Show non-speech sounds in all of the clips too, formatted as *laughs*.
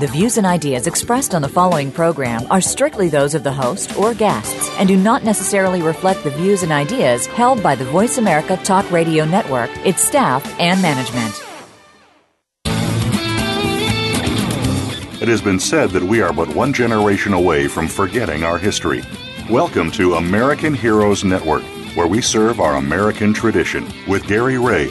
The views and ideas expressed on the following program are strictly those of the host or guests and do not necessarily reflect the views and ideas held by the Voice America Talk Radio Network, its staff, and management. It has been said that we are but one generation away from forgetting our history. Welcome to American Heroes Network where we serve our American tradition. With Gary Ray,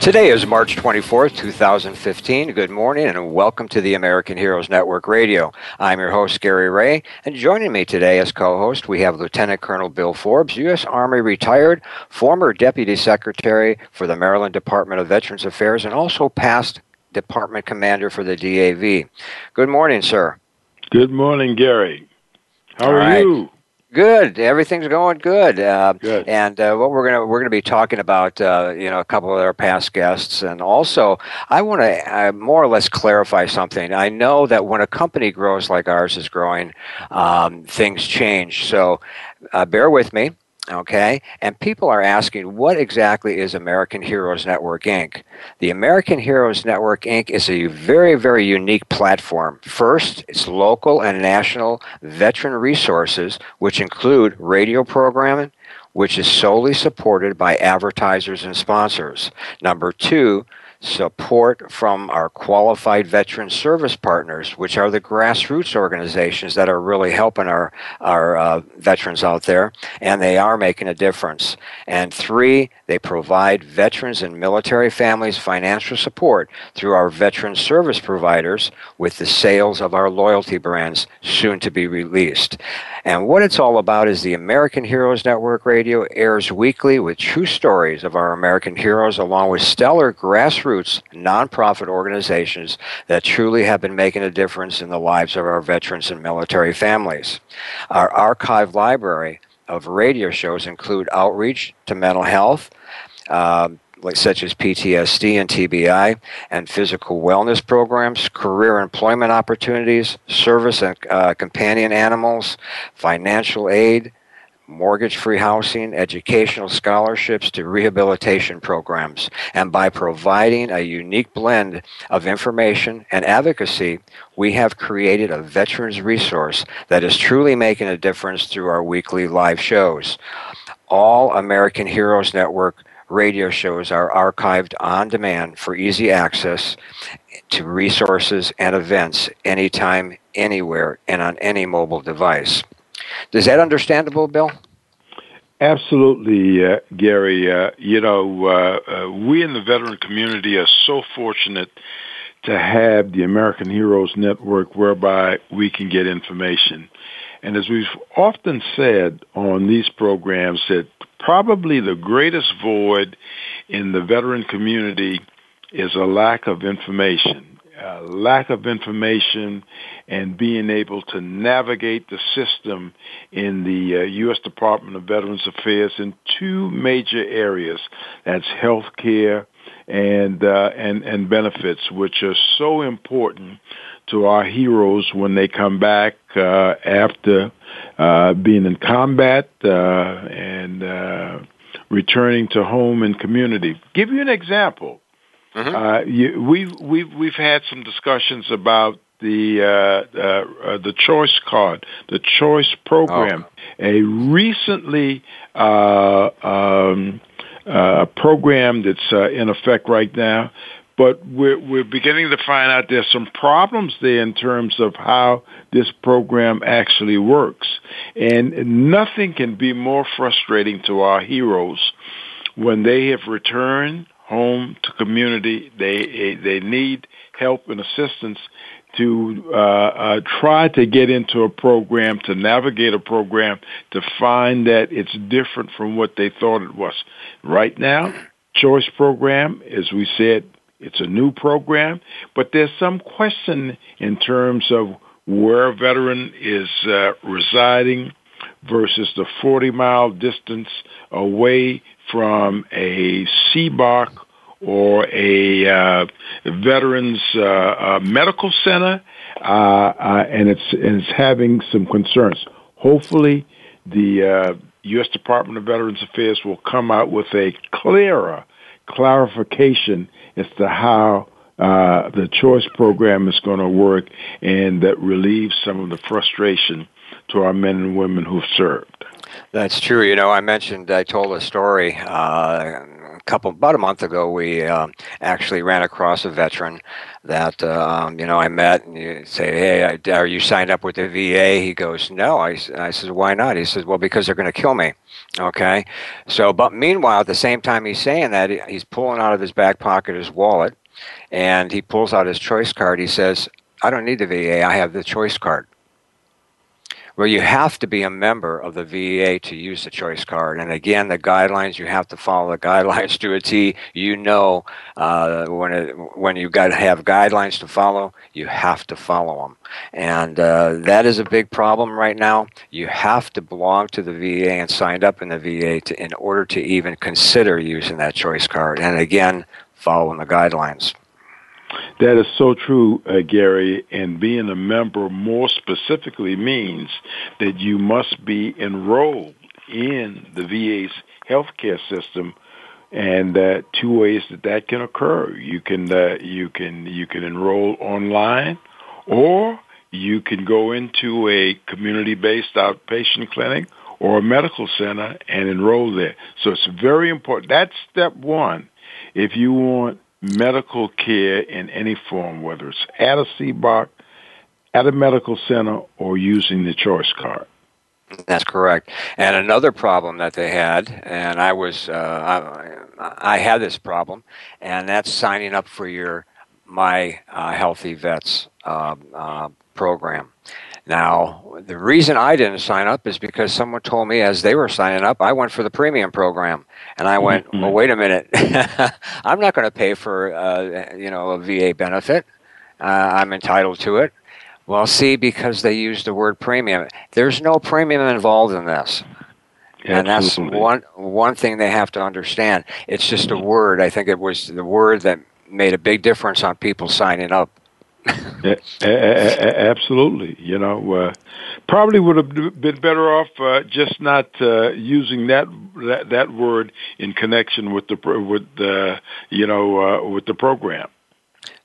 Today is March 24th, 2015. Good morning and welcome to the American Heroes Network Radio. I'm your host, Gary Ray, and joining me today as co host, we have Lieutenant Colonel Bill Forbes, U.S. Army retired, former Deputy Secretary for the Maryland Department of Veterans Affairs, and also past Department Commander for the DAV. Good morning, sir. Good morning, Gary. How All are right. you? Good. Everything's going good. Uh, good. And uh, what we're gonna we're gonna be talking about, uh, you know, a couple of our past guests, and also I want to uh, more or less clarify something. I know that when a company grows like ours is growing, um, things change. So uh, bear with me. Okay, and people are asking, what exactly is American Heroes Network Inc.? The American Heroes Network Inc. is a very, very unique platform. First, it's local and national veteran resources, which include radio programming, which is solely supported by advertisers and sponsors. Number two, support from our qualified veteran service partners, which are the grassroots organizations that are really helping our, our uh, veterans out there, and they are making a difference. And three, they provide veterans and military families financial support through our veteran service providers with the sales of our loyalty brands soon to be released. And what it's all about is the American Heroes Network Radio airs weekly with true stories of our American heroes along with stellar grassroots nonprofit organizations that truly have been making a difference in the lives of our veterans and military families. Our archive library of radio shows include outreach to mental health, uh, like such as PTSD and TBI, and physical wellness programs, career employment opportunities, service and uh, companion animals, financial aid, mortgage free housing, educational scholarships to rehabilitation programs. And by providing a unique blend of information and advocacy, we have created a veterans resource that is truly making a difference through our weekly live shows. All American Heroes Network radio shows are archived on demand for easy access to resources and events anytime, anywhere, and on any mobile device. Is that understandable, Bill? Absolutely, uh, Gary. Uh, you know, uh, uh, we in the veteran community are so fortunate to have the American Heroes Network whereby we can get information. And as we've often said on these programs, that probably the greatest void in the veteran community is a lack of information. A lack of information and being able to navigate the system in the uh, U.S. Department of Veterans Affairs in two major areas. That's health care and, uh, and, and benefits, which are so important to our heroes when they come back uh, after uh, being in combat uh, and uh, returning to home and community. Give you an example. Mm-hmm. Uh, you, we've we've we've had some discussions about the uh, uh, the choice card, the choice program, oh. a recently uh, um, uh, program that's uh, in effect right now but we're, we're beginning to find out there's some problems there in terms of how this program actually works. And nothing can be more frustrating to our heroes when they have returned home to community. They, they need help and assistance. to uh, uh, try to get into a program, to navigate a program, to find that it's different from what they thought it was. Right now, choice program, as we said, it's a new program, but there's some question in terms of where a veteran is uh, residing versus the 40 mile distance away from a CBOC or a uh, veterans uh, uh, medical center, uh, uh, and it's and it's having some concerns. Hopefully, the U.S. Uh, Department of Veterans Affairs will come out with a clearer clarification as to how uh, the choice program is going to work and that relieves some of the frustration to our men and women who've served. That's true. You know, I mentioned, I told a story uh, couple, about a month ago. We um, actually ran across a veteran that, um, you know, I met and you say, Hey, are you signed up with the VA? He goes, No. I, I said, Why not? He says, Well, because they're going to kill me. Okay. So, but meanwhile, at the same time he's saying that, he's pulling out of his back pocket his wallet and he pulls out his choice card. He says, I don't need the VA. I have the choice card where you have to be a member of the VA to use the choice card. And again, the guidelines, you have to follow the guidelines to a T. You know, uh, when, it, when you got to have guidelines to follow, you have to follow them. And uh, that is a big problem right now. You have to belong to the VA and signed up in the VA to, in order to even consider using that choice card. And again, following the guidelines. That is so true, uh, Gary. And being a member more specifically means that you must be enrolled in the VA's healthcare system. And uh, two ways that that can occur: you can uh, you can you can enroll online, or you can go into a community-based outpatient clinic or a medical center and enroll there. So it's very important. That's step one. If you want medical care in any form, whether it's at a CBOC, at a medical center, or using the choice card. That's correct. And another problem that they had, and I was, uh, I, I, had this problem, and that's signing up for your My uh, Healthy Vets uh, uh program. Now, the reason I didn't sign up is because someone told me as they were signing up, I went for the premium program, and I went, mm-hmm. "Well, wait a minute, *laughs* I'm not going to pay for uh, you know a VA benefit. Uh, I'm entitled to it." Well, see, because they used the word premium, there's no premium involved in this. And that's one one thing they have to understand. It's just a word. I think it was the word that made a big difference on people signing up a- a- absolutely. You know, uh, probably would have been better off uh, just not uh, using that, that that word in connection with the with the you know uh, with the program.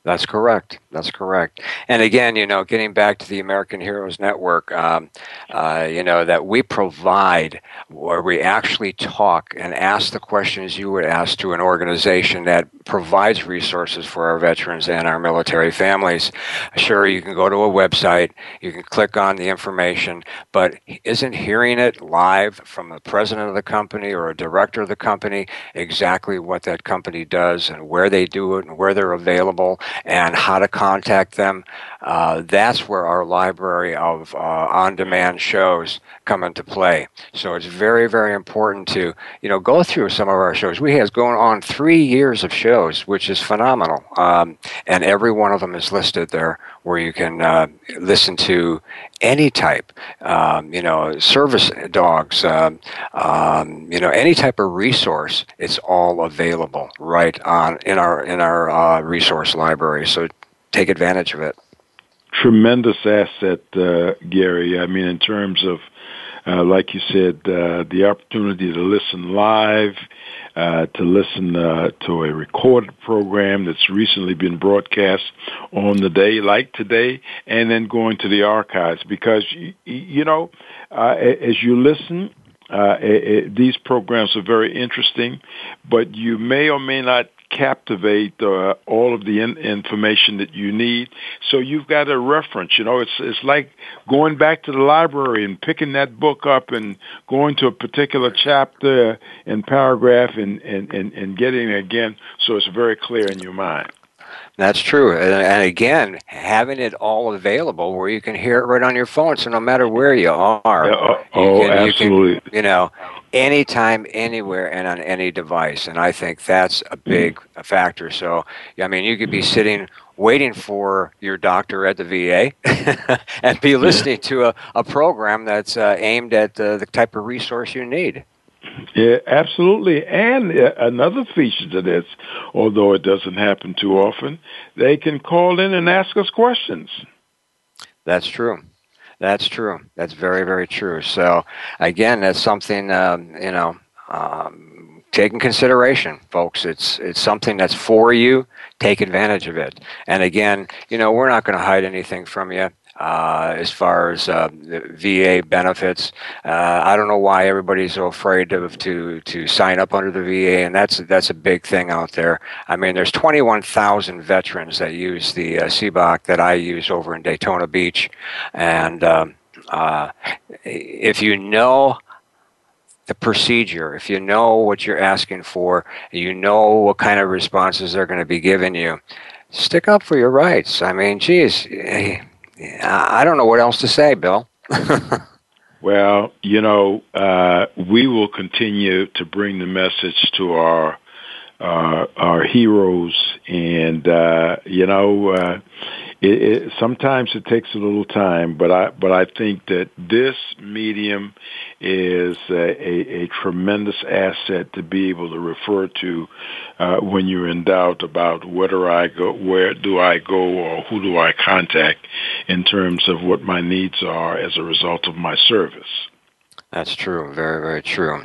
That's correct. That's correct. And again, you know, getting back to the American Heroes Network, um, uh, you know, that we provide where we actually talk and ask the questions you would ask to an organization that provides resources for our veterans and our military families. Sure, you can go to a website, you can click on the information, but isn't hearing it live from the president of the company or a director of the company exactly what that company does and where they do it and where they're available and how to contact them. Uh, that's where our library of uh, on-demand shows come into play. So it's very, very important to you know go through some of our shows. We have going on three years of shows, which is phenomenal, um, and every one of them is listed there where you can uh, listen to any type, um, you know, service dogs, um, um, you know, any type of resource. It's all available right on in our in our uh, resource library. So take advantage of it. Tremendous asset, uh, Gary. I mean, in terms of uh, like you said, uh, the opportunity to listen live, uh, to listen uh, to a recorded program that's recently been broadcast on the day, like today, and then going to the archives because you, you know, uh, as you listen. Uh, it, it, these programs are very interesting, but you may or may not captivate uh, all of the in- information that you need. So you've got a reference. You know, it's it's like going back to the library and picking that book up and going to a particular chapter and paragraph and and and, and getting it again, so it's very clear in your mind. That's true. And again, having it all available where you can hear it right on your phone. So no matter where you are, yeah, oh, oh can, absolutely. You, can, you, know, anytime, anywhere, and on any device. And I think that's a big mm. factor. So, I mean, you could be sitting waiting for your doctor at the VA *laughs* and be listening to a, a program that's uh, aimed at uh, the type of resource you need. Yeah, absolutely. And uh, another feature to this, although it doesn't happen too often, they can call in and ask us questions. That's true. That's true. That's very, very true. So, again, that's something um, you know. Um, take in consideration, folks. It's it's something that's for you. Take advantage of it. And again, you know, we're not going to hide anything from you uh, as far as uh, VA benefits. Uh, I don't know why everybody's so afraid of to to sign up under the VA, and that's that's a big thing out there. I mean, there's 21,000 veterans that use the uh, CBOC that I use over in Daytona Beach, and um, uh, if you know the procedure, if you know what you're asking for, you know what kind of responses they're going to be giving you, stick up for your rights. I mean, geez, I don't know what else to say, Bill. *laughs* well, you know, uh, we will continue to bring the message to our our heroes, and uh, you know, uh, it, it, sometimes it takes a little time, but I but I think that this medium is a, a, a tremendous asset to be able to refer to uh, when you're in doubt about whether I go, where do I go, or who do I contact in terms of what my needs are as a result of my service. That's true. Very very true.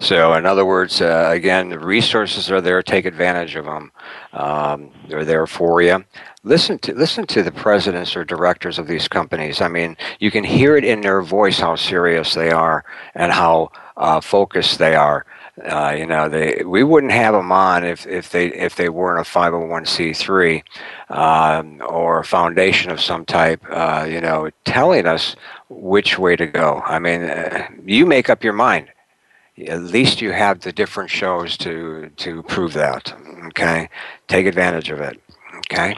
So, in other words, uh, again, the resources are there. Take advantage of them. Um, they're there for you. Listen to listen to the presidents or directors of these companies. I mean, you can hear it in their voice how serious they are and how uh, focused they are. Uh, you know, they we wouldn't have them on if, if they if they weren't a 501c3 um, or a foundation of some type. Uh, you know, telling us which way to go. I mean, uh, you make up your mind at least you have the different shows to to prove that. Okay, take advantage of it. Okay.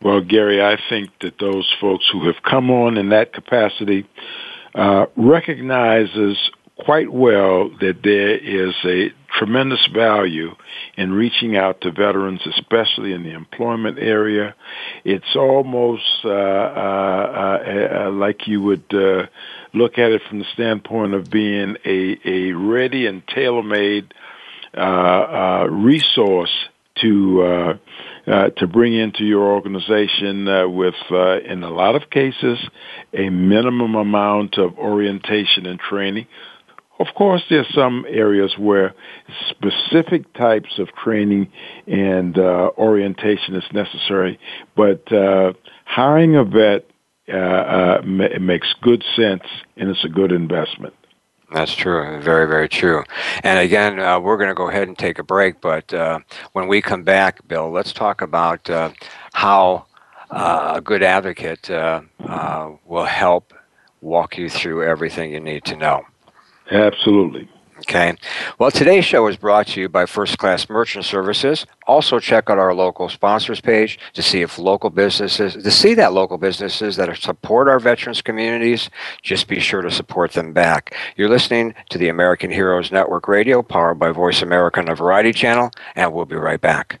Well, Gary, I think that those folks who have come on in that capacity uh, recognizes quite well that there is a tremendous value in reaching out to veterans, especially in the employment area. It's almost uh, uh, uh, uh like you would uh, look at it from the standpoint of being a, a ready and tailor-made uh, resource to uh, to bring into your organization uh, with, uh, in a lot of cases, a minimum amount of orientation and training. Of course, there are some areas where specific types of training and uh, orientation is necessary, but uh, hiring a vet uh, makes good sense and it's a good investment. That's true. Very, very true. And again, uh, we're going to go ahead and take a break. But uh, when we come back, Bill, let's talk about uh, how uh, a good advocate uh, uh, will help walk you through everything you need to know. Absolutely. Okay. Well, today's show is brought to you by First Class Merchant Services. Also, check out our local sponsors page to see if local businesses, to see that local businesses that support our veterans communities, just be sure to support them back. You're listening to the American Heroes Network Radio, powered by Voice America on a Variety Channel, and we'll be right back.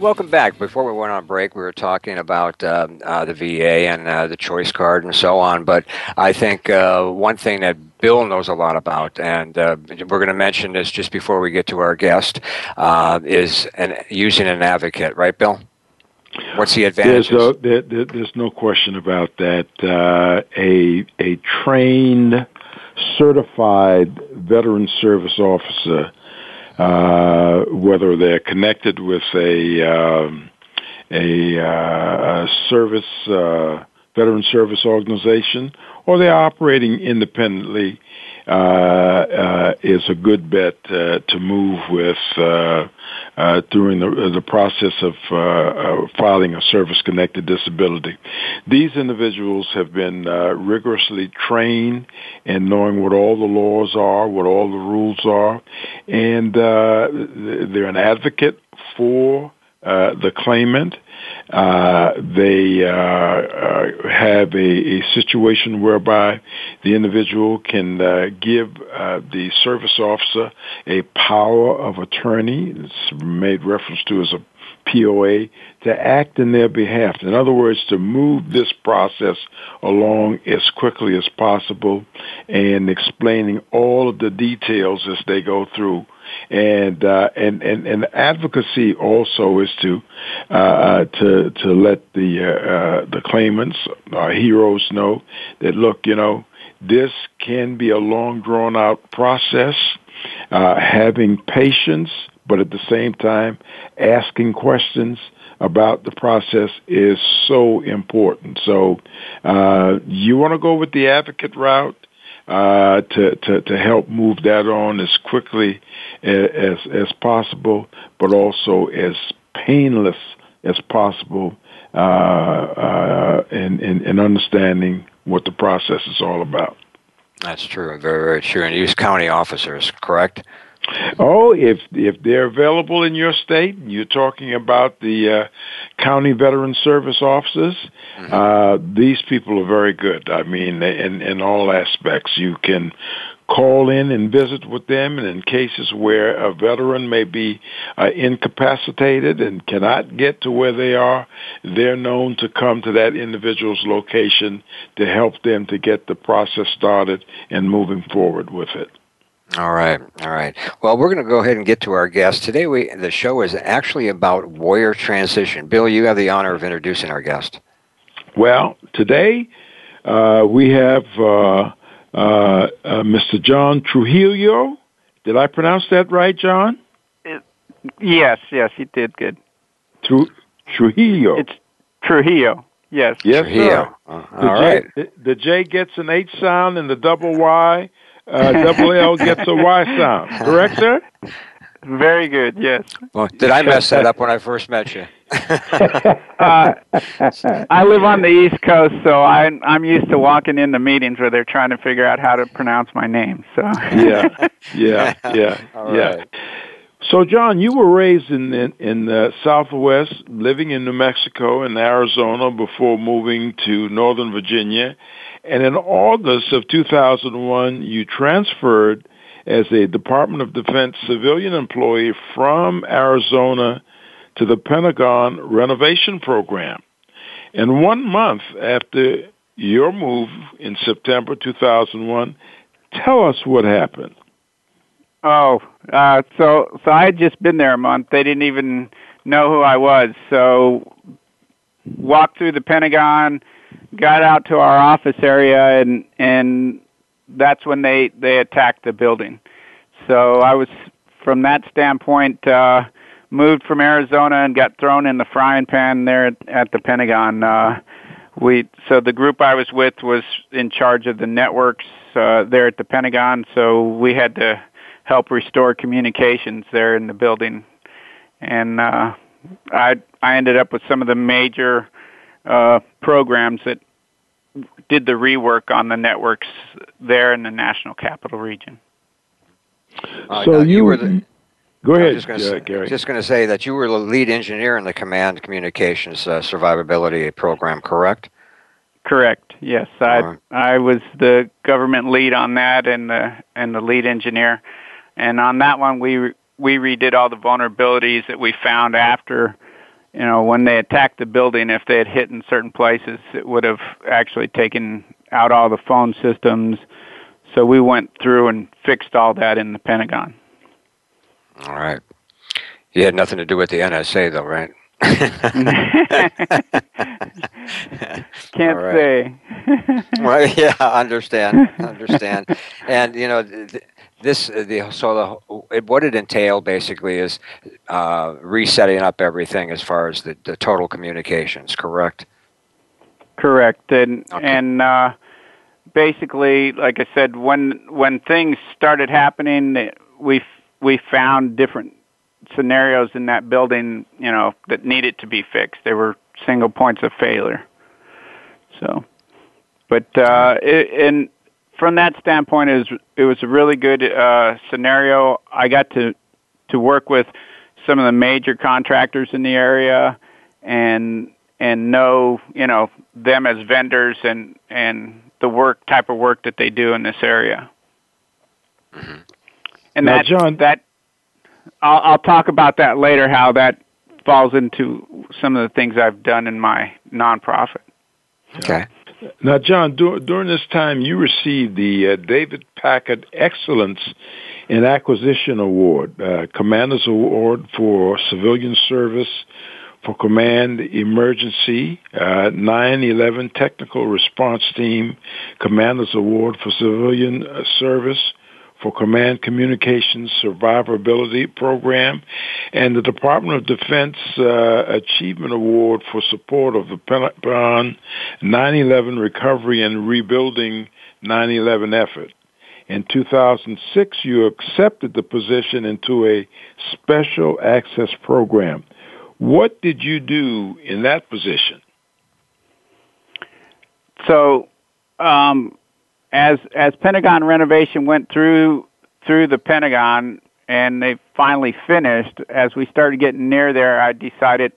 Welcome back. Before we went on break, we were talking about uh, uh, the VA and uh, the choice card and so on. But I think uh, one thing that Bill knows a lot about, and uh, we're going to mention this just before we get to our guest, uh, is an, using an advocate, right, Bill? What's the advantage? There's, there, there, there's no question about that. a a trained, certified veteran service officer uh, whether they're connected with a um, a, uh, a service uh, veteran service organization or they're operating independently is a good bet uh, to move with uh, uh, during the, the process of uh, filing a service-connected disability. These individuals have been rigorously trained in knowing what all the laws are, what all the rules are, and they're an advocate for the claimant uh, they uh, uh, have a, a, situation whereby the individual can uh, give uh, the service officer a power of attorney. It's made reference to as a POA to act in their behalf. In other words, to move this process along as quickly as possible and explaining all of the details as they go through and uh, and and and advocacy also is to uh, uh, to to let the uh, uh, the claimants, our heroes, know that look, you know, this can be a long drawn out process. Uh, having patience, but at the same time asking questions about the process is so important. So uh, you want to go with the advocate route uh, to, to, to help move that on as quickly as, as possible, but also as painless as possible uh, uh, in, in, in understanding what the process is all about. That's true, very, very true. And use county officers, correct? Oh, if if they're available in your state, you're talking about the uh, county veteran service officers. Mm-hmm. Uh, these people are very good. I mean, in in all aspects, you can call in and visit with them. And in cases where a veteran may be uh, incapacitated and cannot get to where they are, they're known to come to that individual's location to help them to get the process started and moving forward with it. All right, all right. Well, we're going to go ahead and get to our guest today. We the show is actually about warrior transition. Bill, you have the honor of introducing our guest. Well, today uh, we have uh, uh, uh Mr. John Trujillo. Did I pronounce that right, John? It, yes, yes, he did good. Tru- Trujillo. It's Trujillo. Yes. Yes, Trujillo. sir. Uh, all the J, the, the J gets an H sound and the double Y uh, double L gets a Y sound. Correct, sir? Very good. Yes. Well, did I mess that up when I first met you? *laughs* uh, I live on the East Coast, so I'm I'm used to walking into meetings where they're trying to figure out how to pronounce my name. So. *laughs* yeah, yeah, yeah, *laughs* All yeah. right. So, John, you were raised in in, in the Southwest, living in New Mexico and Arizona before moving to Northern Virginia, and in August of 2001, you transferred as a Department of Defense civilian employee from Arizona to the Pentagon renovation program. And one month after your move in September 2001, tell us what happened. Oh, uh, so so I had just been there a month. They didn't even know who I was. So walked through the Pentagon, got out to our office area, and and that's when they they attacked the building. So I was from that standpoint uh, moved from Arizona and got thrown in the frying pan there at, at the Pentagon. Uh, we so the group I was with was in charge of the networks uh, there at the Pentagon. So we had to help restore communications there in the building, and uh, I I ended up with some of the major uh, programs that did the rework on the networks there in the national capital region. Uh, so you, you were the, Go ahead, just gonna uh, say, Gary. Just going to say that you were the lead engineer in the command communications uh, survivability program, correct? Correct. Yes, I Alright. I was the government lead on that and the and the lead engineer, and on that one we re- we redid all the vulnerabilities that we found after, you know, when they attacked the building. If they had hit in certain places, it would have actually taken out all the phone systems. So we went through and fixed all that in the Pentagon. All right. You had nothing to do with the NSA, though, right? *laughs* Can't right. say. right? Yeah, I *laughs* understand. Understand. and you know, th- this uh, the so the it, what it entailed basically is uh, resetting up everything as far as the, the total communications. Correct. Correct, and Okay. and uh, basically, like I said, when when things started happening, we we found different scenarios in that building, you know, that needed to be fixed. They were single points of failure. So, but uh, it, and from that standpoint, it was it was a really good uh, scenario. I got to to work with some of the major contractors in the area, and and know you know them as vendors and and the work type of work that they do in this area. And Now, that John- that I'll, I'll talk about that later. How that falls into some of the things I've done in my nonprofit. Okay. Now, John, dur- during this time, you received the uh, David Packard Excellence in Acquisition Award, uh, Commander's Award for Civilian Service for Command Emergency, uh, 9/11 Technical Response Team, Commander's Award for Civilian uh, Service for Command Communications Survivability Program, and the Department of Defense uh, Achievement Award for support of the Pentagon 9/11 Recovery and Rebuilding 9/11 effort. In 2006, you accepted the position into a special access program. What did you do in that position? So, um, as as Pentagon renovation went through through the Pentagon and they finally finished, as we started getting near there, I decided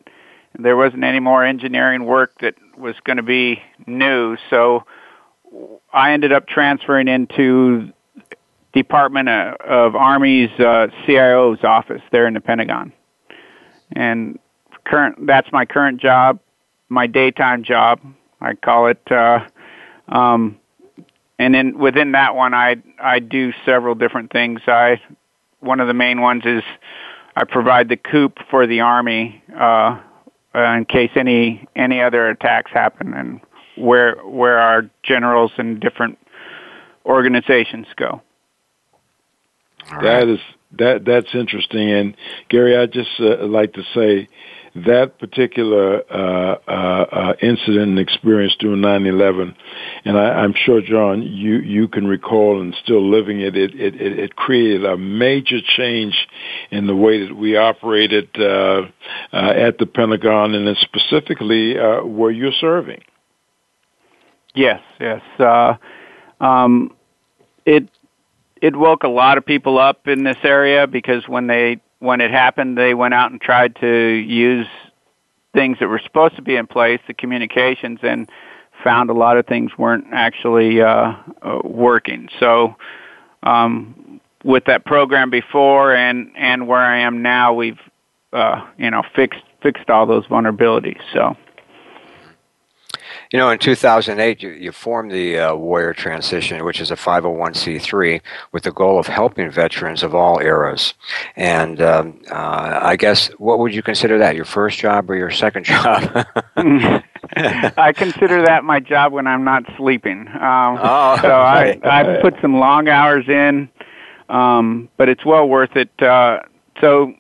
there wasn't any more engineering work that was going to be new. So I ended up transferring into Department of, Army's uh, CIO's office there in the Pentagon, and current that's my current job, my daytime job. I call it. Uh, um, and then within that one, I I do several different things. I one of the main ones is I provide the COOP for the army uh, in case any any other attacks happen, and where where our generals and different organizations go. All That right. is that that's interesting. And Gary, I just uh, like to say that particular uh, uh, uh, incident and experience during 9/11, and I, I'm sure, John, you you can recall and still living it. It it, it, created a major change in the way that we operated uh, uh, at the Pentagon, and specifically uh, where you're serving. Yes, yes. Uh, um, it it woke a lot of people up in this area because when they when it happened, they went out and tried to use things that were supposed to be in place, the communications, and found a lot of things weren't actually uh, uh, working. So um, with that program before and and where I am now, we've uh, you know fixed fixed all those vulnerabilities. So. You know, in 2008, you, you formed the uh, Warrior Transition, which is a 501c3 with the goal of helping veterans of all eras. And um, uh, I guess, what would you consider that? Your first job or your second *laughs* job? *laughs* I consider that my job when I'm not sleeping. Um, oh, *laughs* so I, I put some long hours in, um, but it's well worth it. Uh, so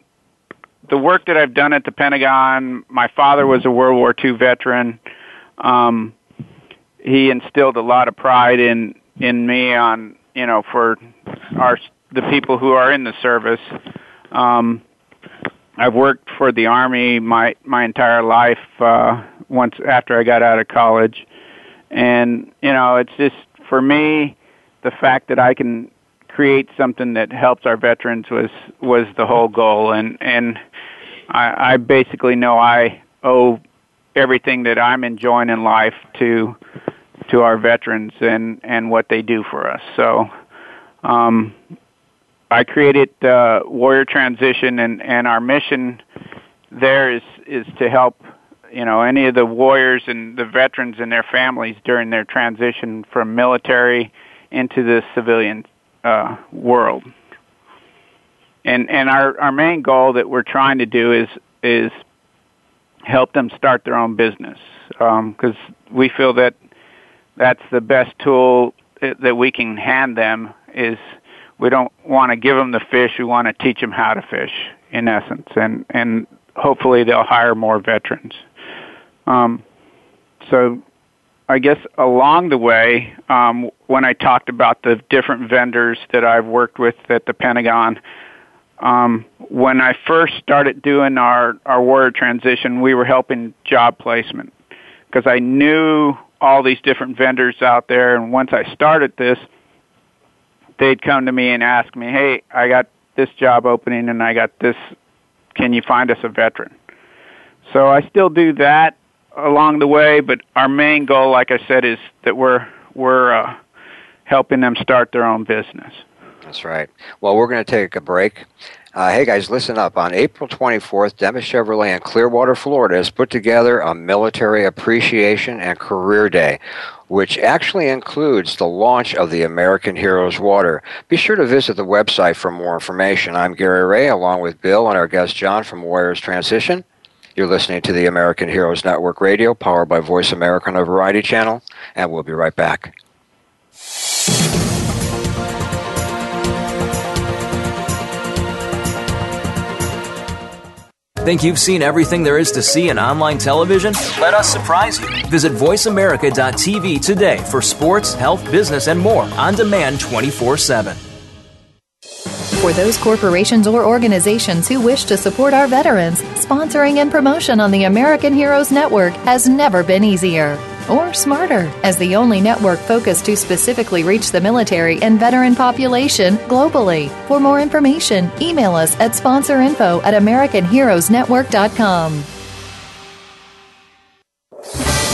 the work that I've done at the Pentagon, my father was a World War II veteran. Um, he instilled a lot of pride in in me on you know for our the people who are in the service. Um, I've worked for the army my my entire life. Uh, once after I got out of college, and you know it's just for me the fact that I can create something that helps our veterans was was the whole goal, and and I, I basically know I owe everything that I'm enjoying in life to to our veterans and and what they do for us. So um, I created uh, Warrior Transition, and and our mission there is is to help you know any of the warriors and the veterans and their families during their transition from military into the civilian uh, world. And and our our main goal that we're trying to do is is help them start their own business because um, we feel that that's the best tool that we can hand them is we don't want to give them the fish we want to teach them how to fish in essence and and hopefully they'll hire more veterans. Um, so I guess along the way, um, when I talked about the different vendors that I've worked with at the Pentagon, um, when I first started doing our, our warrior transition, we were helping job placement because I knew all these different vendors out there. And once I started this, they'd come to me and ask me, "Hey, I got this job opening, and I got this. Can you find us a veteran?" So I still do that along the way, but our main goal, like I said, is that we're we're uh, helping them start their own business. That's right. Well, we're going to take a break. Uh, hey guys, listen up. On April 24th, Dimmitt Chevrolet in Clearwater, Florida has put together a military appreciation and career day, which actually includes the launch of the American Heroes Water. Be sure to visit the website for more information. I'm Gary Ray, along with Bill and our guest John from Warriors Transition. You're listening to the American Heroes Network Radio, powered by Voice America on a Variety Channel, and we'll be right back. Think you've seen everything there is to see in online television? Let us surprise you. Visit VoiceAmerica.tv today for sports, health, business, and more on demand 24 7. For those corporations or organizations who wish to support our veterans, sponsoring and promotion on the American Heroes Network has never been easier or smarter as the only network focused to specifically reach the military and veteran population globally. For more information, email us at sponsorinfo at americanheroesnetwork.com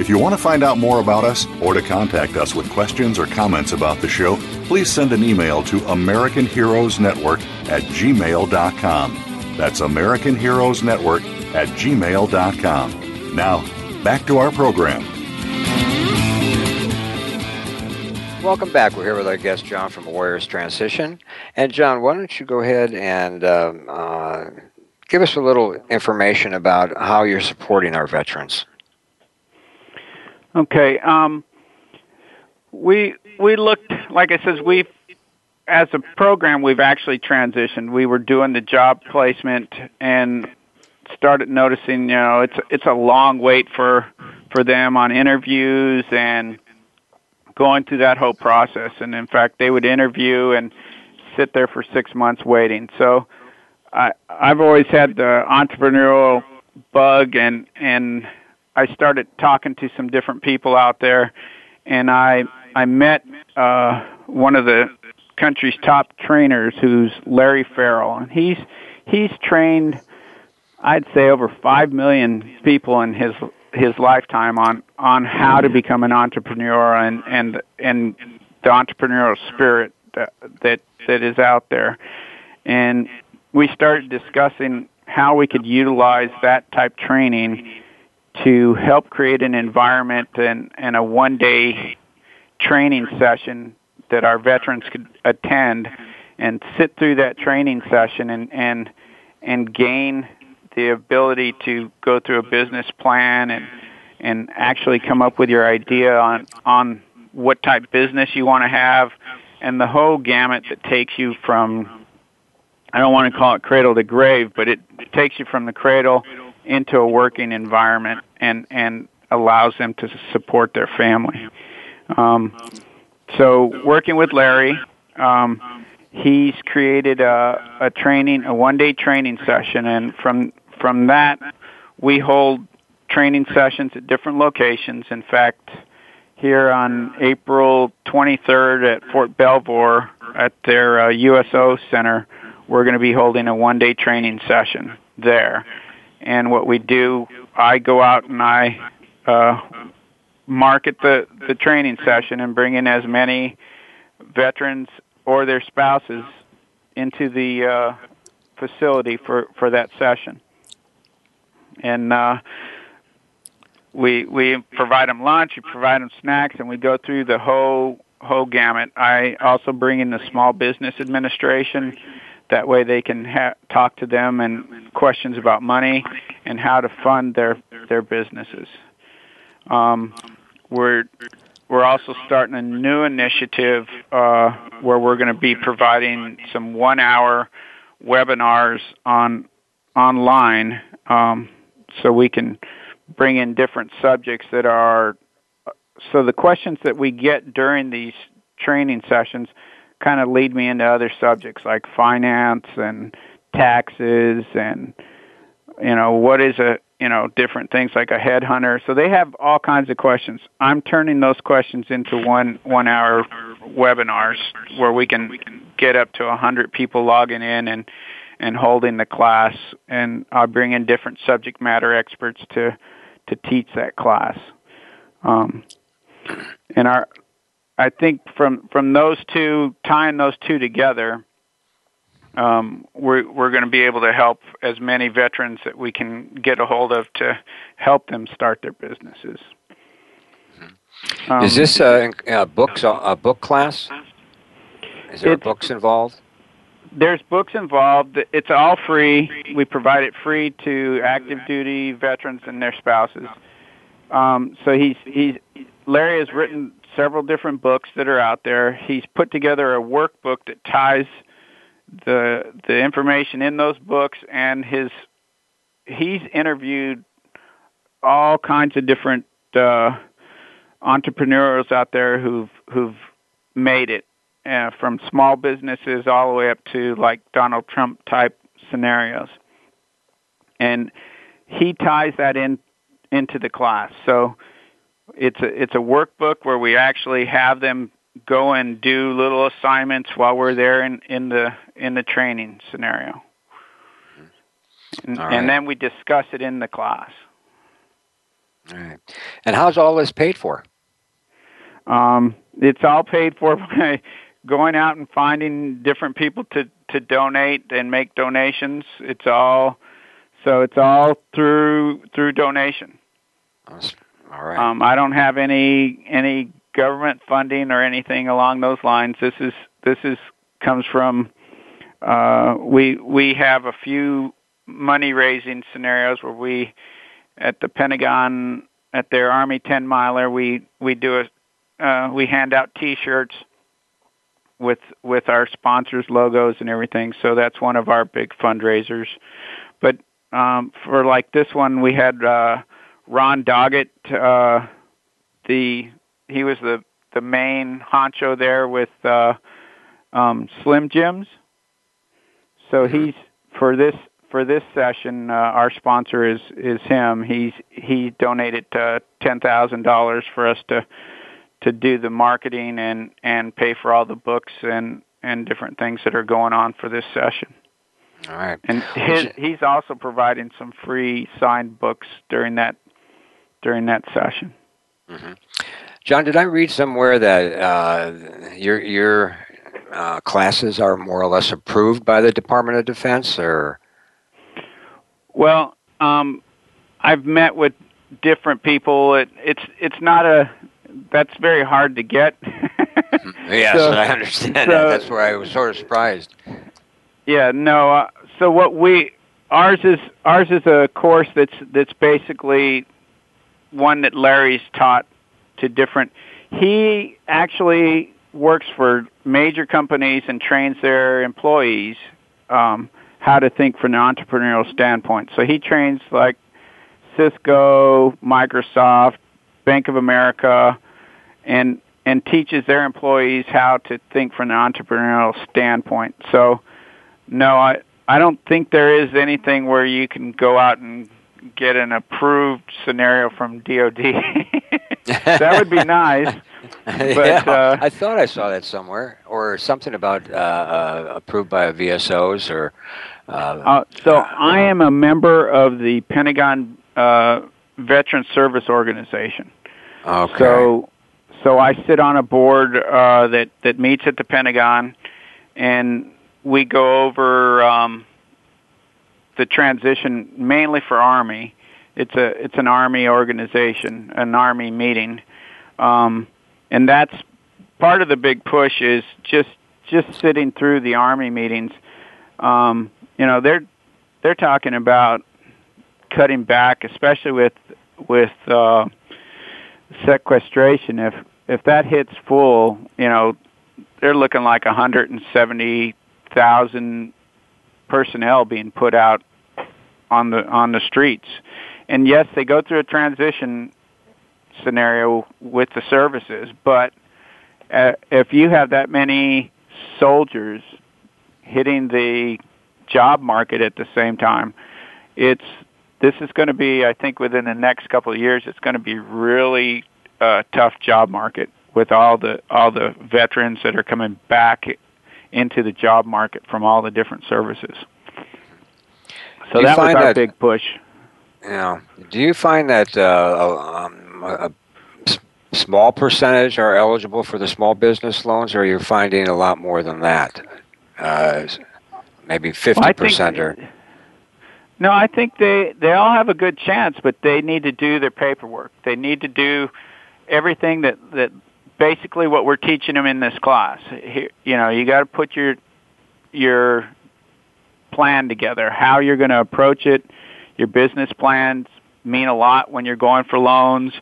If you want to find out more about us or to contact us with questions or comments about the show, please send an email to American Heroes Network at gmail.com. That's American Heroes Network at gmail.com. Now, back to our program. Welcome back. We're here with our guest, John from Warriors Transition. And, John, why don't you go ahead and um, uh, give us a little information about how you're supporting our veterans? Okay. Um, we we looked, like I said, we as a program we've actually transitioned. We were doing the job placement and started noticing, you know, it's it's a long wait for for them on interviews and going through that whole process. And in fact, they would interview and sit there for six months waiting. So I I've always had the entrepreneurial bug and and I started talking to some different people out there and I I met uh one of the country's top trainers who's Larry Farrell and he's he's trained I'd say over 5 million people in his his lifetime on on how to become an entrepreneur and and and the entrepreneurial spirit that that, that is out there. And we started discussing how we could utilize that type training to help create an environment and, and a one day training session that our veterans could attend and sit through that training session and, and and gain the ability to go through a business plan and and actually come up with your idea on on what type of business you want to have and the whole gamut that takes you from I don't want to call it cradle to grave, but it, it takes you from the cradle into a working environment and and allows them to support their family. Um, so working with Larry, um, he's created a, a training, a one-day training session, and from from that, we hold training sessions at different locations. In fact, here on April 23rd at Fort Belvoir at their uh, USO Center, we're going to be holding a one-day training session there. And what we do, I go out and I uh, market the the training session and bring in as many veterans or their spouses into the uh, facility for for that session and uh, we we provide them lunch, we provide them snacks, and we go through the whole whole gamut. I also bring in the small business administration. That way, they can ha- talk to them and questions about money and how to fund their their businesses. Um, we're we're also starting a new initiative uh, where we're going to be providing some one-hour webinars on online. Um, so we can bring in different subjects that are so the questions that we get during these training sessions kind of lead me into other subjects like finance and taxes and you know what is a you know different things like a headhunter. So they have all kinds of questions. I'm turning those questions into one one hour webinars where we can get up to a hundred people logging in and and holding the class, and I bring in different subject matter experts to to teach that class. Um, and our, I think from from those two tying those two together, um, we're we're going to be able to help as many veterans that we can get a hold of to help them start their businesses. Um, Is this a, a books a book class? Is there books involved? there's books involved. It's all free. We provide it free to active duty veterans and their spouses. Um, so he's he's Larry has written several different books that are out there. He's put together a workbook that ties the the information in those books and his he's interviewed all kinds of different uh, entrepreneurs out there who've who've made it uh, from small businesses all the way up to like Donald Trump type scenarios. And he ties that in into the class. So it's a it's a workbook where we actually have them go and do little assignments while we're there in, in the in the training scenario. And, right. and then we discuss it in the class. All right. And how's all this paid for? Um, it's all paid for *laughs* by going out and finding different people to to donate and make donations. It's all so it's all through through donation. All right. Um, I don't have any any government funding or anything along those lines. This is this is comes from uh, we we have a few money raising scenarios where we at the Pentagon at their Army 10 miler we we do a uh, we hand out T-shirts with with our sponsors logos and everything. So that's one of our big fundraisers. But um, for like this one, we had uh, Ron Doggett. Uh, the he was the the main honcho there with uh, um, Slim Jims. So mm-hmm. he's for this for this session. Uh, our sponsor is is him. He's he donated uh, ten thousand dollars for us to to do the marketing and and pay for all the books and and different things that are going on for this session. All right. And his, he's also providing some free signed books during that during that session. Mm-hmm. John, did I read somewhere that uh, your your uh, classes are more or less approved by the Department of Defense, or? Well, um, I've met with different people. It, it's it's not a that's very hard to get. *laughs* yes, so, I understand so, that. That's where I was sort of surprised. Yeah, no. Uh, so what we ours is ours is a course that's that's basically one that Larry's taught to different. He actually works for major companies and trains their employees um, how to think from an entrepreneurial standpoint. So he trains like Cisco, Microsoft, Bank of America, and and teaches their employees how to think from an entrepreneurial standpoint. So, no, I I don't think there is anything where you can go out and get an approved scenario from DoD. *laughs* that would be nice. *laughs* But, yeah, uh, I thought I saw that somewhere, or something about uh, uh, approved by VSOs, or. Uh, uh, so I am a member of the Pentagon uh, Veteran Service Organization. Okay. So, so I sit on a board that that meets at the Pentagon, and we go over. Um, the transition mainly for Army. It's a it's an Army organization, an Army meeting, um, and that's part of the big push is just just sitting through the Army meetings. Um, you know, they're they're talking about cutting back, especially with with uh, sequestration. If if that hits full, you know, they're looking like 170,000 personnel being put out on the on the streets. And yes, they go through a transition scenario with the services, but uh, if you have that many soldiers hitting the job market at the same time, it's this is going to be, I think, within the next couple of years, it's going to be really uh, tough job market with all the all the veterans that are coming back into the job market from all the different services. So that was our that, big push. Yeah. Do you find that uh, um, a small percentage are eligible for the small business loans, or you're finding a lot more than that? Uh, maybe fifty well, percent or. No, I think they they all have a good chance, but they need to do their paperwork. They need to do everything that that basically what we're teaching them in this class. Here, you know, you got to put your your plan together, how you're going to approach it. Your business plans mean a lot when you're going for loans.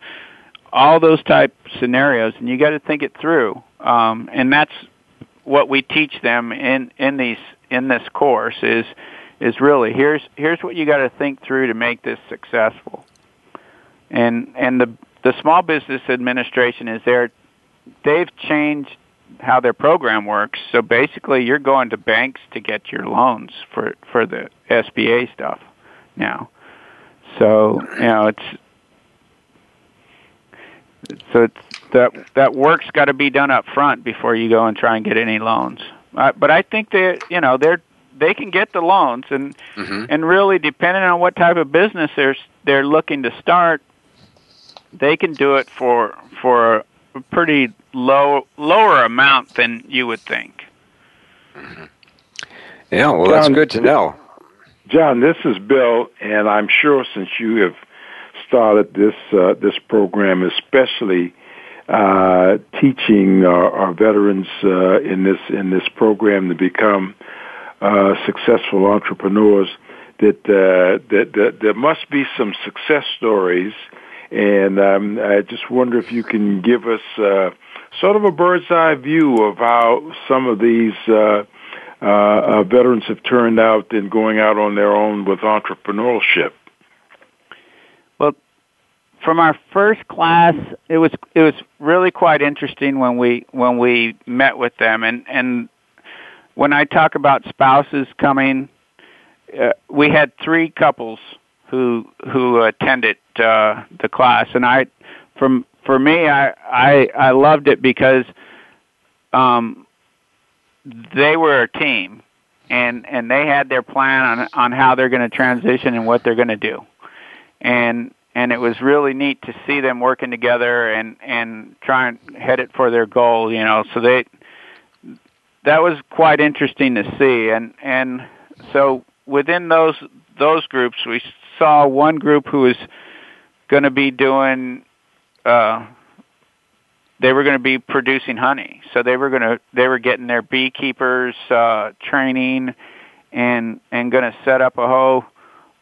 All those type scenarios, and you got to think it through. Um, and that's what we teach them in in these in this course is is really here's here's what you got to think through to make this successful. And and the the Small Business Administration is there. They've changed how their program works. So basically, you're going to banks to get your loans for for the SBA stuff now. So you know it's so it's that that work's got to be done up front before you go and try and get any loans. Uh, but I think they you know they're they can get the loans and mm-hmm. and really depending on what type of business they're they're looking to start, they can do it for for a pretty low lower amount than you would think. Mm-hmm. Yeah, well, John, that's good to know. John, this is Bill, and I'm sure since you have started this uh, this program, especially uh, teaching our, our veterans uh, in this in this program to become uh, successful entrepreneurs. That, uh, that that there must be some success stories, and um, I just wonder if you can give us uh, sort of a bird's eye view of how some of these uh, uh, uh, veterans have turned out in going out on their own with entrepreneurship. Well, from our first class, it was it was really quite interesting when we when we met with them, and and when I talk about spouses coming, uh, we had three couples who who attended uh, the class, and I from for me, I I I loved it because um, they were a team, and and they had their plan on on how they're going to transition and what they're going to do, and and it was really neat to see them working together and and trying headed for their goal. You know, so they that was quite interesting to see, and and so within those those groups, we saw one group who was going to be doing uh, they were going to be producing honey. So they were going to they were getting their beekeepers uh, training and and going to set up a whole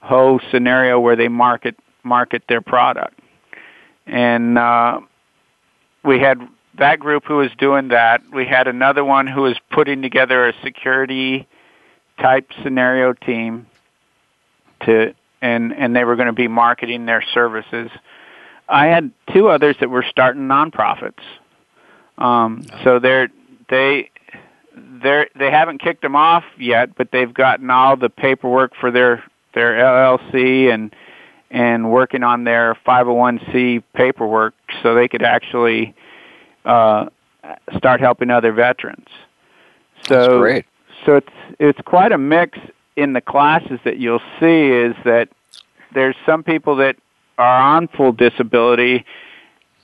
whole scenario where they market market their product. And uh, we had that group who was doing that. We had another one who was putting together a security type scenario team to and and they were going to be marketing their services I had two others that were starting nonprofits. Um, so they're they they they haven't kicked them off yet, but they've gotten all the paperwork for their their LLC and and working on their 501c paperwork so they could actually uh, start helping other veterans. So That's great. So it's it's quite a mix in the classes that you'll see is that there's some people that are on full disability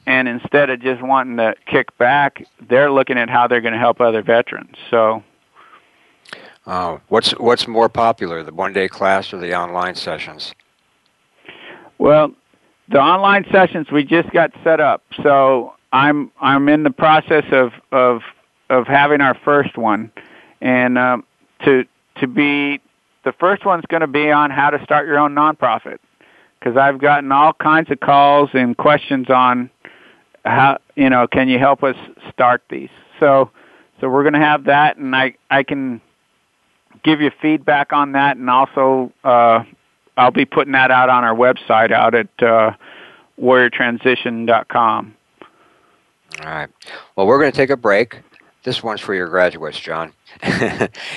and instead of just wanting to kick back, they're looking at how they're going to help other veterans. So, uh, what's what's more popular, the one day class or the online sessions? Well, the online sessions we just got set up, so I'm I'm in the process of of of having our first one, and um, to to be the first one's going to be on how to start your own nonprofit because I've gotten all kinds of calls and questions on how you know can you help us start these. So so we're going to have that, and I I can give you feedback on that, and also uh, I'll be putting that out on our website out at uh, warriortransition.com. All right. Well, we're going to take a break. This one's for your graduates, John. *laughs*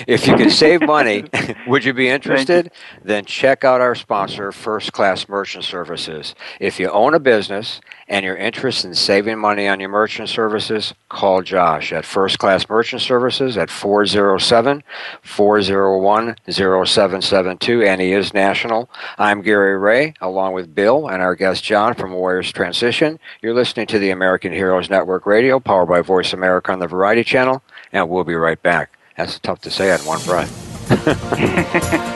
if you can save money, *laughs* *laughs* would you be interested? Then check out our sponsor, First Class Merchant Services. If you own a business and you're interested in saving money on your merchant services, call Josh at First Class Merchant Services at 407 401 0772, and he is national. I'm Gary Ray, along with Bill and our guest John from Warriors Transition. You're listening to the American Heroes Network Radio, powered by Voice America on the Variety Channel, and we'll be right back. That's tough to say in one breath. *laughs*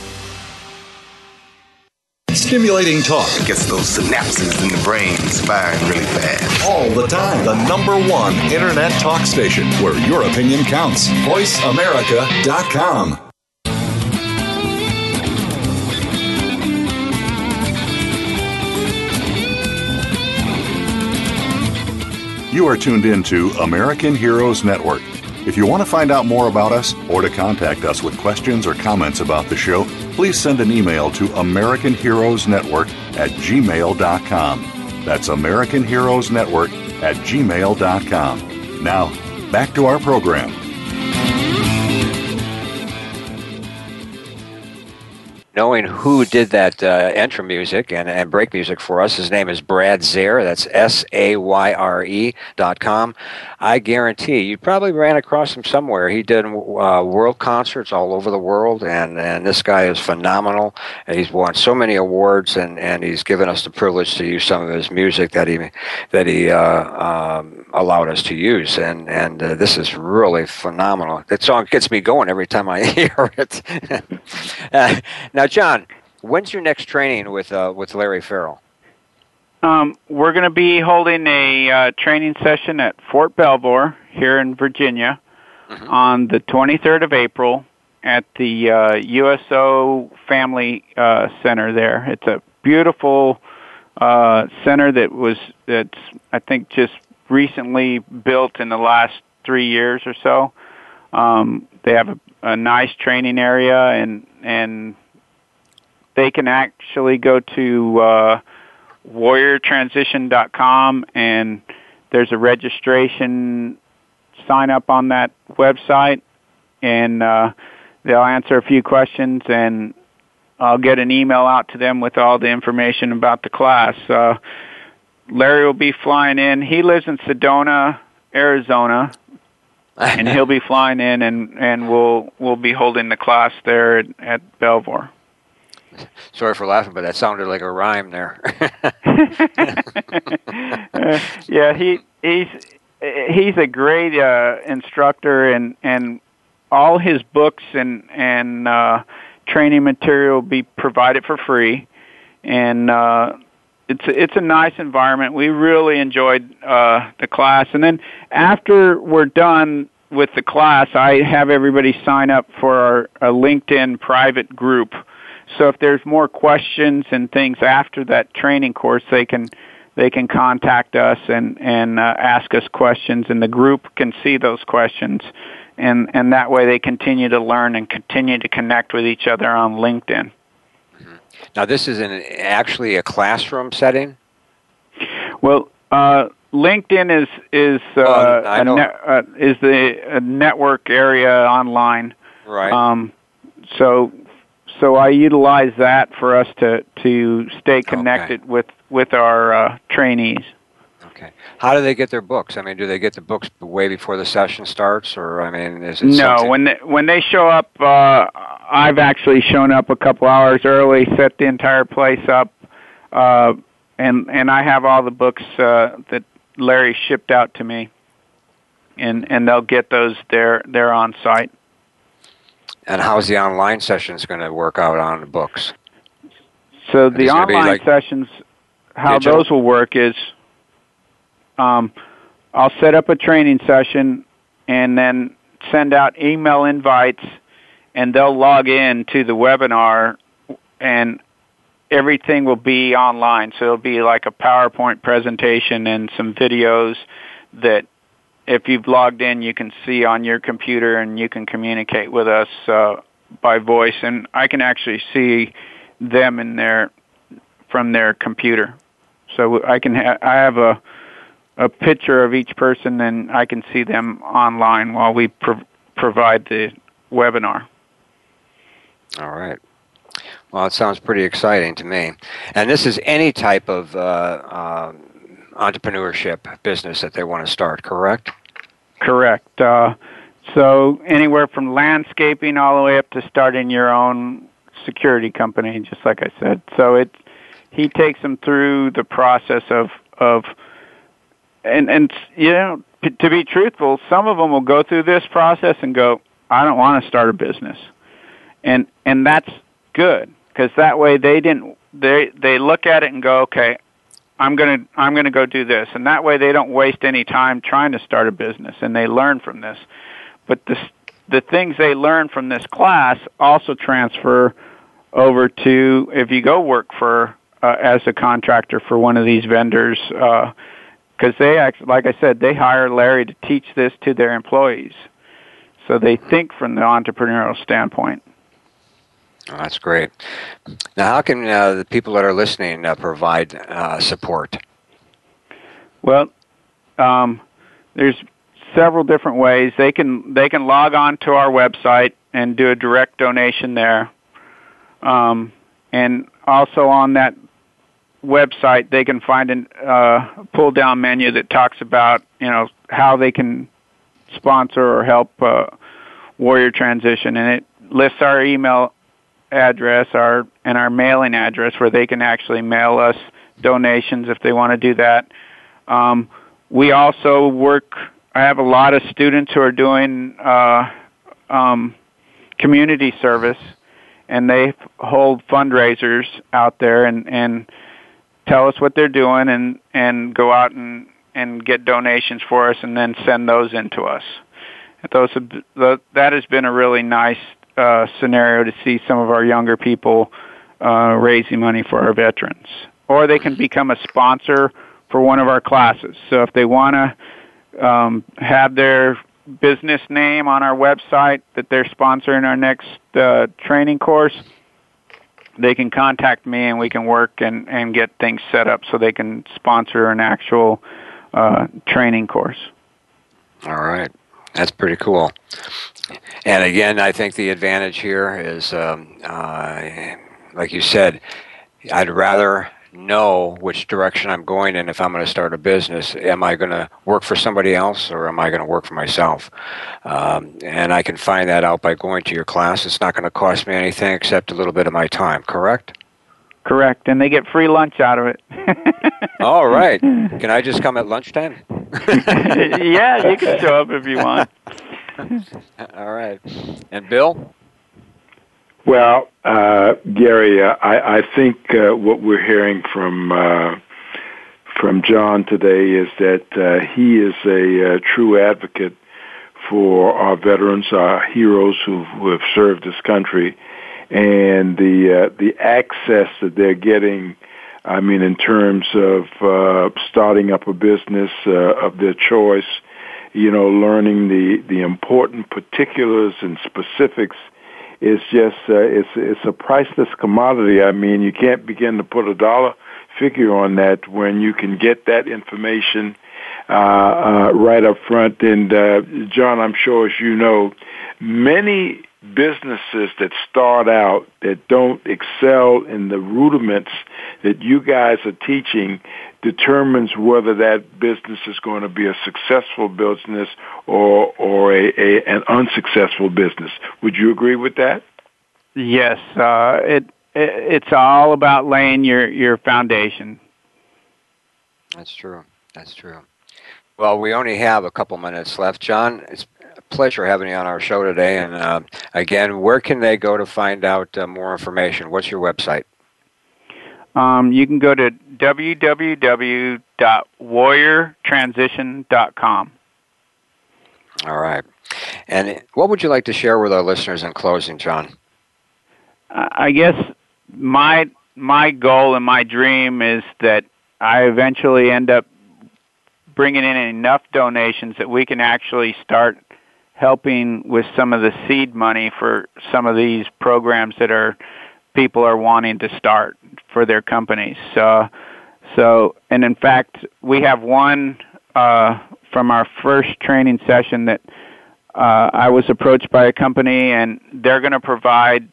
Stimulating talk it gets those synapses in the brain firing really fast. All the time. The number one internet talk station where your opinion counts. VoiceAmerica.com. You are tuned in to American Heroes Network. If you want to find out more about us or to contact us with questions or comments about the show, please send an email to American Heroes Network at gmail.com. That's American Heroes Network at gmail.com. Now, back to our program. Knowing who did that uh, intro music and, and break music for us. His name is Brad Sayre. That's S A Y R E dot com. I guarantee you probably ran across him somewhere. He did uh, world concerts all over the world, and, and this guy is phenomenal. And he's won so many awards, and, and he's given us the privilege to use some of his music that he that he uh, um, allowed us to use. And and uh, this is really phenomenal. That song gets me going every time I *laughs* hear it. *laughs* Uh, now, John, when's your next training with uh, with Larry Farrell? Um, we're going to be holding a uh, training session at Fort Belvoir here in Virginia mm-hmm. on the 23rd of April at the uh, USO Family uh, Center. There, it's a beautiful uh, center that was that's I think just recently built in the last three years or so. Um, they have a, a nice training area and and they can actually go to uh, warriortransition.com and there's a registration sign up on that website and uh, they'll answer a few questions and I'll get an email out to them with all the information about the class. Uh, Larry will be flying in. He lives in Sedona, Arizona, and he'll be *laughs* flying in, and and we'll we'll be holding the class there at, at Belvoir. *laughs* Sorry for laughing, but that sounded like a rhyme there. uh, *laughs* yeah, he he's he's a great uh, instructor, and and all his books and and uh, training material be provided for free, and uh, it's it's a nice environment. We really enjoyed uh, the class, and then after we're done with the class, I have everybody sign up for our a LinkedIn private group so if there's more questions and things after that training course, they can they can contact us and and uh, ask us questions, and the group can see those questions, and and that way they continue to learn and continue to connect with each other on LinkedIn. Mm-hmm. Now, this is in actually a classroom setting. Well, uh, LinkedIn is is uh, well, ne- uh, is the network area online. Right. Um, so so I utilize that for us to to stay connected okay. with with our uh, trainees. Okay. How do they get their books? I mean, do they get the books way before the session starts, or I mean, is it no? Something... When they, when they show up, uh, I've actually shown up a couple hours early, set the entire place up, uh, and and I have all the books uh, that Larry shipped out to me, and and they'll get those there there on site. And how's the online sessions going to work out on the books? So the online like sessions, how digital? those will work is, um, I'll set up a training session and then send out email invites, and they'll log in to the webinar, and everything will be online. So it'll be like a PowerPoint presentation and some videos that if you've logged in, you can see on your computer and you can communicate with us uh, by voice. And I can actually see them in their from their computer. So I can ha- I have a a picture of each person, and I can see them online while we pro- provide the webinar. All right. Well, it sounds pretty exciting to me. And this is any type of uh, uh, entrepreneurship business that they want to start, correct? Correct. Uh, so anywhere from landscaping all the way up to starting your own security company, just like I said. So it he takes them through the process of of and and you know to be truthful, some of them will go through this process and go, I don't want to start a business, and and that's good because that way they didn't they they look at it and go, okay, I'm gonna I'm gonna go do this, and that way they don't waste any time trying to start a business, and they learn from this. But the the things they learn from this class also transfer over to if you go work for uh, as a contractor for one of these vendors. Uh, because they act like I said, they hire Larry to teach this to their employees. So they think from the entrepreneurial standpoint. Oh, that's great. Now, how can uh, the people that are listening uh, provide uh, support? Well, um, there's several different ways. They can they can log on to our website and do a direct donation there. Um, and also on that website, they can find a uh, pull down menu that talks about you know how they can sponsor or help uh, Warrior Transition, and it lists our email address, our and our mailing address where they can actually mail us donations if they want to do that. Um, we also work. I have a lot of students who are doing uh, um, community service, and they hold fundraisers out there and and tell us what they're doing and and go out and and get donations for us and then send those in to us. Those have, that has been a really nice uh, scenario to see some of our younger people uh, raising money for our veterans. Or they can become a sponsor for one of our classes. So if they want to um, have their business name on our website that they're sponsoring our next uh, training course, they can contact me and we can work and, and get things set up so they can sponsor an actual uh, training course. All right. That's pretty cool. And again, I think the advantage here is, um, uh, like you said, I'd rather know which direction I'm going in if I'm going to start a business. Am I going to work for somebody else or am I going to work for myself? Um, and I can find that out by going to your class. It's not going to cost me anything except a little bit of my time, correct? Correct. And they get free lunch out of it. *laughs* All right. Can I just come at lunchtime? *laughs* yeah, you can show up if you want. *laughs* All right. And Bill? Well, uh, Gary, uh, I, I think uh, what we're hearing from uh, from John today is that uh, he is a uh, true advocate for our veterans, our heroes who, who have served this country, and the the access that they're getting. I mean, in terms of uh, starting up a business uh, of their choice, you know, learning the the important particulars and specifics is just uh, it's it's a priceless commodity. I mean, you can't begin to put a dollar figure on that when you can get that information uh, uh, right up front. And uh, John, I'm sure as you know, many businesses that start out that don't excel in the rudiments that you guys are teaching determines whether that business is going to be a successful business or or a, a an unsuccessful business. Would you agree with that? Yes, uh, it, it it's all about laying your your foundation. That's true. That's true. Well, we only have a couple minutes left, John. It's a pleasure having you on our show today. And uh, again, where can they go to find out uh, more information? What's your website? Um, you can go to www.warriortransition.com. All right. And what would you like to share with our listeners in closing, John? I guess my my goal and my dream is that I eventually end up bringing in enough donations that we can actually start helping with some of the seed money for some of these programs that are people are wanting to start for their companies. So, so and in fact, we have one uh, from our first training session that uh, I was approached by a company, and they're going to provide,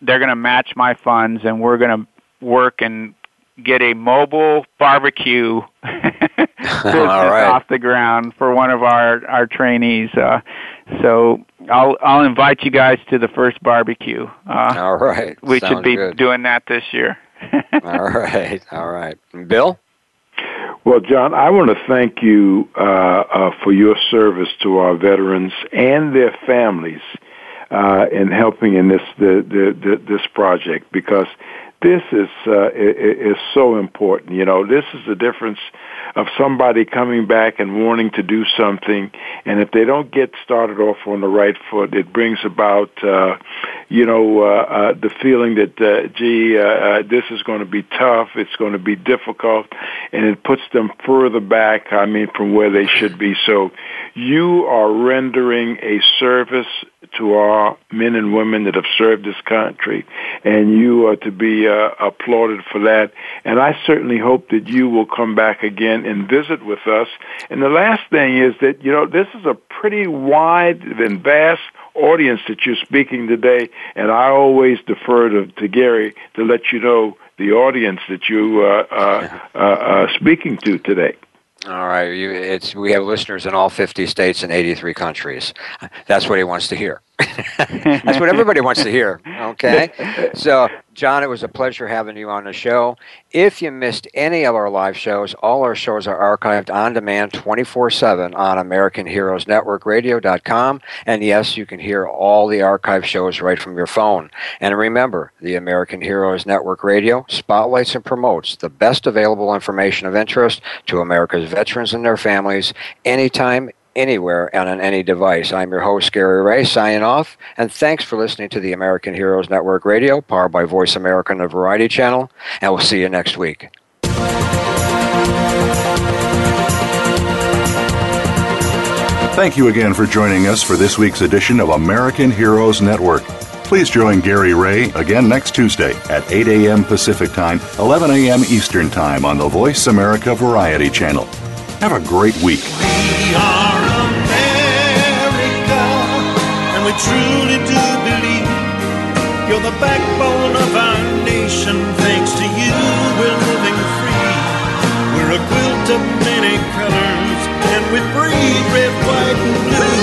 they're going to match my funds, and we're going to work and get a mobile barbecue *laughs* *laughs* business right. off the ground for one of our our trainees. Uh, so I'll I'll invite you guys to the first barbecue. Uh, All right, we Sounds should be good. doing that this year. *laughs* all right, all right. Bill? Well, John, I want to thank you uh, uh, for your service to our veterans and their families uh, in helping in this the, the, the, this project because this is uh, is so important. You know, this is the difference of somebody coming back and wanting to do something, and if they don't get started off on the right foot, it brings about, uh, you know, uh, uh, the feeling that, uh, gee, uh, uh, this is going to be tough, it's going to be difficult, and it puts them further back. I mean, from where they should be. So, you are rendering a service to our men and women that have served this country, and you are to be uh, applauded for that. And I certainly hope that you will come back again and visit with us. And the last thing is that, you know, this is a pretty wide and vast audience that you're speaking today, and I always defer to, to Gary to let you know the audience that you uh, uh, uh, uh speaking to today. All right, you, it's we have listeners in all 50 states and 83 countries. That's what he wants to hear. *laughs* That's what everybody wants to hear. Okay, so John, it was a pleasure having you on the show. If you missed any of our live shows, all our shows are archived on demand 24 7 on AmericanHeroesNetworkRadio.com. And yes, you can hear all the archive shows right from your phone. And remember, the American Heroes Network Radio spotlights and promotes the best available information of interest to America's veterans and their families anytime, anywhere and on any device. I'm your host, Gary Ray, signing off, and thanks for listening to the American Heroes Network Radio, powered by Voice America and the Variety Channel, and we'll see you next week. Thank you again for joining us for this week's edition of American Heroes Network. Please join Gary Ray again next Tuesday at 8 a.m. Pacific Time, 11 a.m. Eastern Time on the Voice America Variety Channel. Have a great week. we truly do believe you're the backbone of our nation. Thanks to you, we're living free. We're a quilt of many colors, and we red, white, and blue.